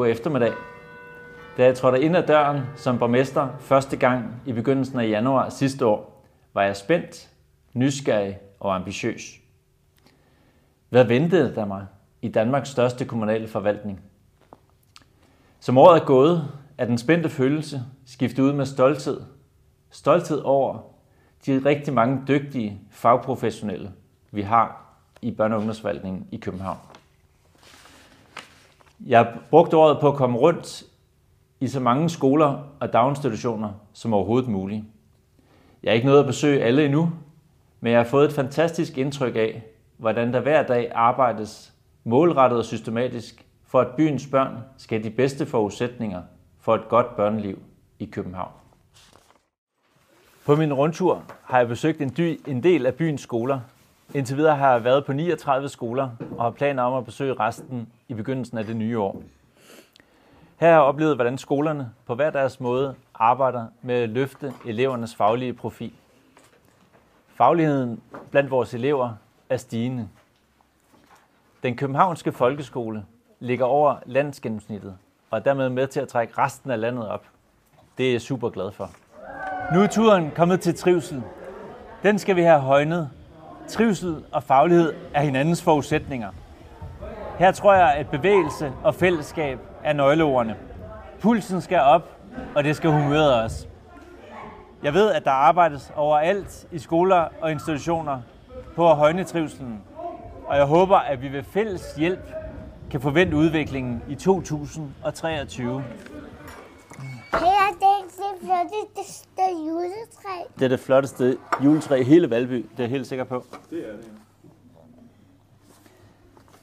eftermiddag. Da jeg trådte ind ad døren som borgmester første gang i begyndelsen af januar sidste år, var jeg spændt, nysgerrig og ambitiøs. Hvad ventede der mig i Danmarks største kommunale forvaltning? Som året er gået, er den spændte følelse skiftet ud med stolthed. Stolthed over de rigtig mange dygtige fagprofessionelle, vi har i børne- og ungdomsforvaltningen i København. Jeg har brugt året på at komme rundt i så mange skoler og daginstitutioner som overhovedet muligt. Jeg er ikke nået at besøge alle endnu, men jeg har fået et fantastisk indtryk af, hvordan der hver dag arbejdes målrettet og systematisk for, at byens børn skal have de bedste forudsætninger for et godt børneliv i København. På min rundtur har jeg besøgt en, dy, en del af byens skoler. Indtil videre har jeg været på 39 skoler og har planer om at besøge resten i begyndelsen af det nye år. Her har jeg oplevet, hvordan skolerne på hver deres måde arbejder med at løfte elevernes faglige profil. Fagligheden blandt vores elever er stigende. Den københavnske folkeskole ligger over landsgennemsnittet og er dermed med til at trække resten af landet op. Det er jeg super glad for. Nu er turen kommet til trivsel. Den skal vi have højnet. Trivsel og faglighed er hinandens forudsætninger. Her tror jeg, at bevægelse og fællesskab er nøgleordene. Pulsen skal op, og det skal humøret også. Jeg ved, at der arbejdes overalt i skoler og institutioner på at højne trivselen, og jeg håber, at vi ved fælles hjælp kan forvente udviklingen i 2023. Her er det det flotteste juletræ. Det er det flotteste juletræ i hele Valby, det er jeg helt sikker på. Det er det, ja.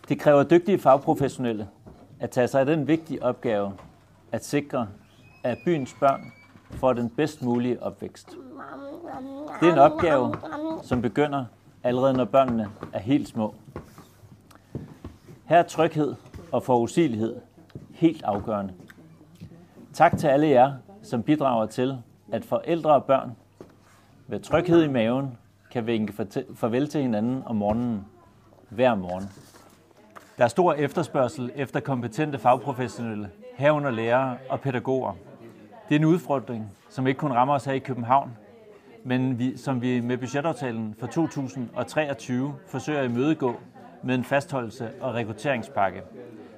Det kræver dygtige fagprofessionelle at tage sig af den vigtige opgave at sikre, at byens børn får den bedst mulige opvækst. Det er en opgave, som begynder allerede når børnene er helt små. Her er tryghed og forudsigelighed helt afgørende. Tak til alle jer, som bidrager til, at forældre og børn med tryghed i maven kan vinke farvel til hinanden om morgenen hver morgen. Der er stor efterspørgsel efter kompetente fagprofessionelle, herunder lærere og pædagoger. Det er en udfordring, som ikke kun rammer os her i København, men vi, som vi med budgetaftalen for 2023 forsøger at imødegå med en fastholdelse og rekrutteringspakke.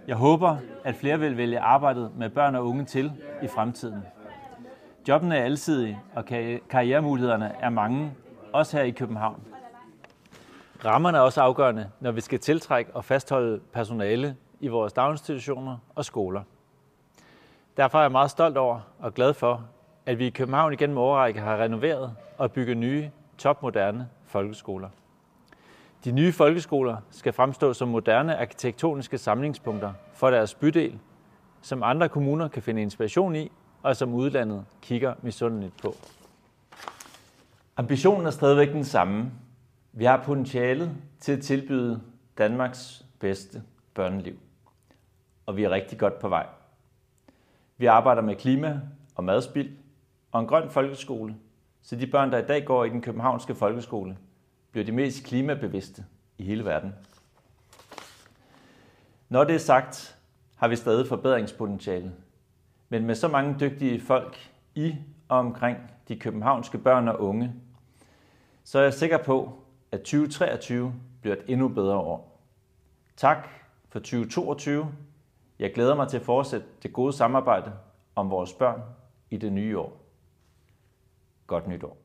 Jeg håber, at flere vil vælge arbejdet med børn og unge til i fremtiden. Jobbene er alsidige, og karrieremulighederne er mange, også her i København. Rammerne er også afgørende, når vi skal tiltrække og fastholde personale i vores daginstitutioner og skoler. Derfor er jeg meget stolt over og glad for, at vi i København igennem årrække har renoveret og bygget nye, topmoderne folkeskoler. De nye folkeskoler skal fremstå som moderne arkitektoniske samlingspunkter for deres bydel, som andre kommuner kan finde inspiration i, og som udlandet kigger misundeligt på. Ambitionen er stadigvæk den samme. Vi har potentialet til at tilbyde Danmarks bedste børneliv. Og vi er rigtig godt på vej. Vi arbejder med klima og madspild og en grøn folkeskole, så de børn, der i dag går i den københavnske folkeskole, bliver de mest klimabevidste i hele verden. Når det er sagt, har vi stadig forbedringspotentiale. Men med så mange dygtige folk i og omkring de københavnske børn og unge, så er jeg sikker på, at 2023 bliver et endnu bedre år. Tak for 2022. Jeg glæder mig til at fortsætte det gode samarbejde om vores børn i det nye år. Godt nytår.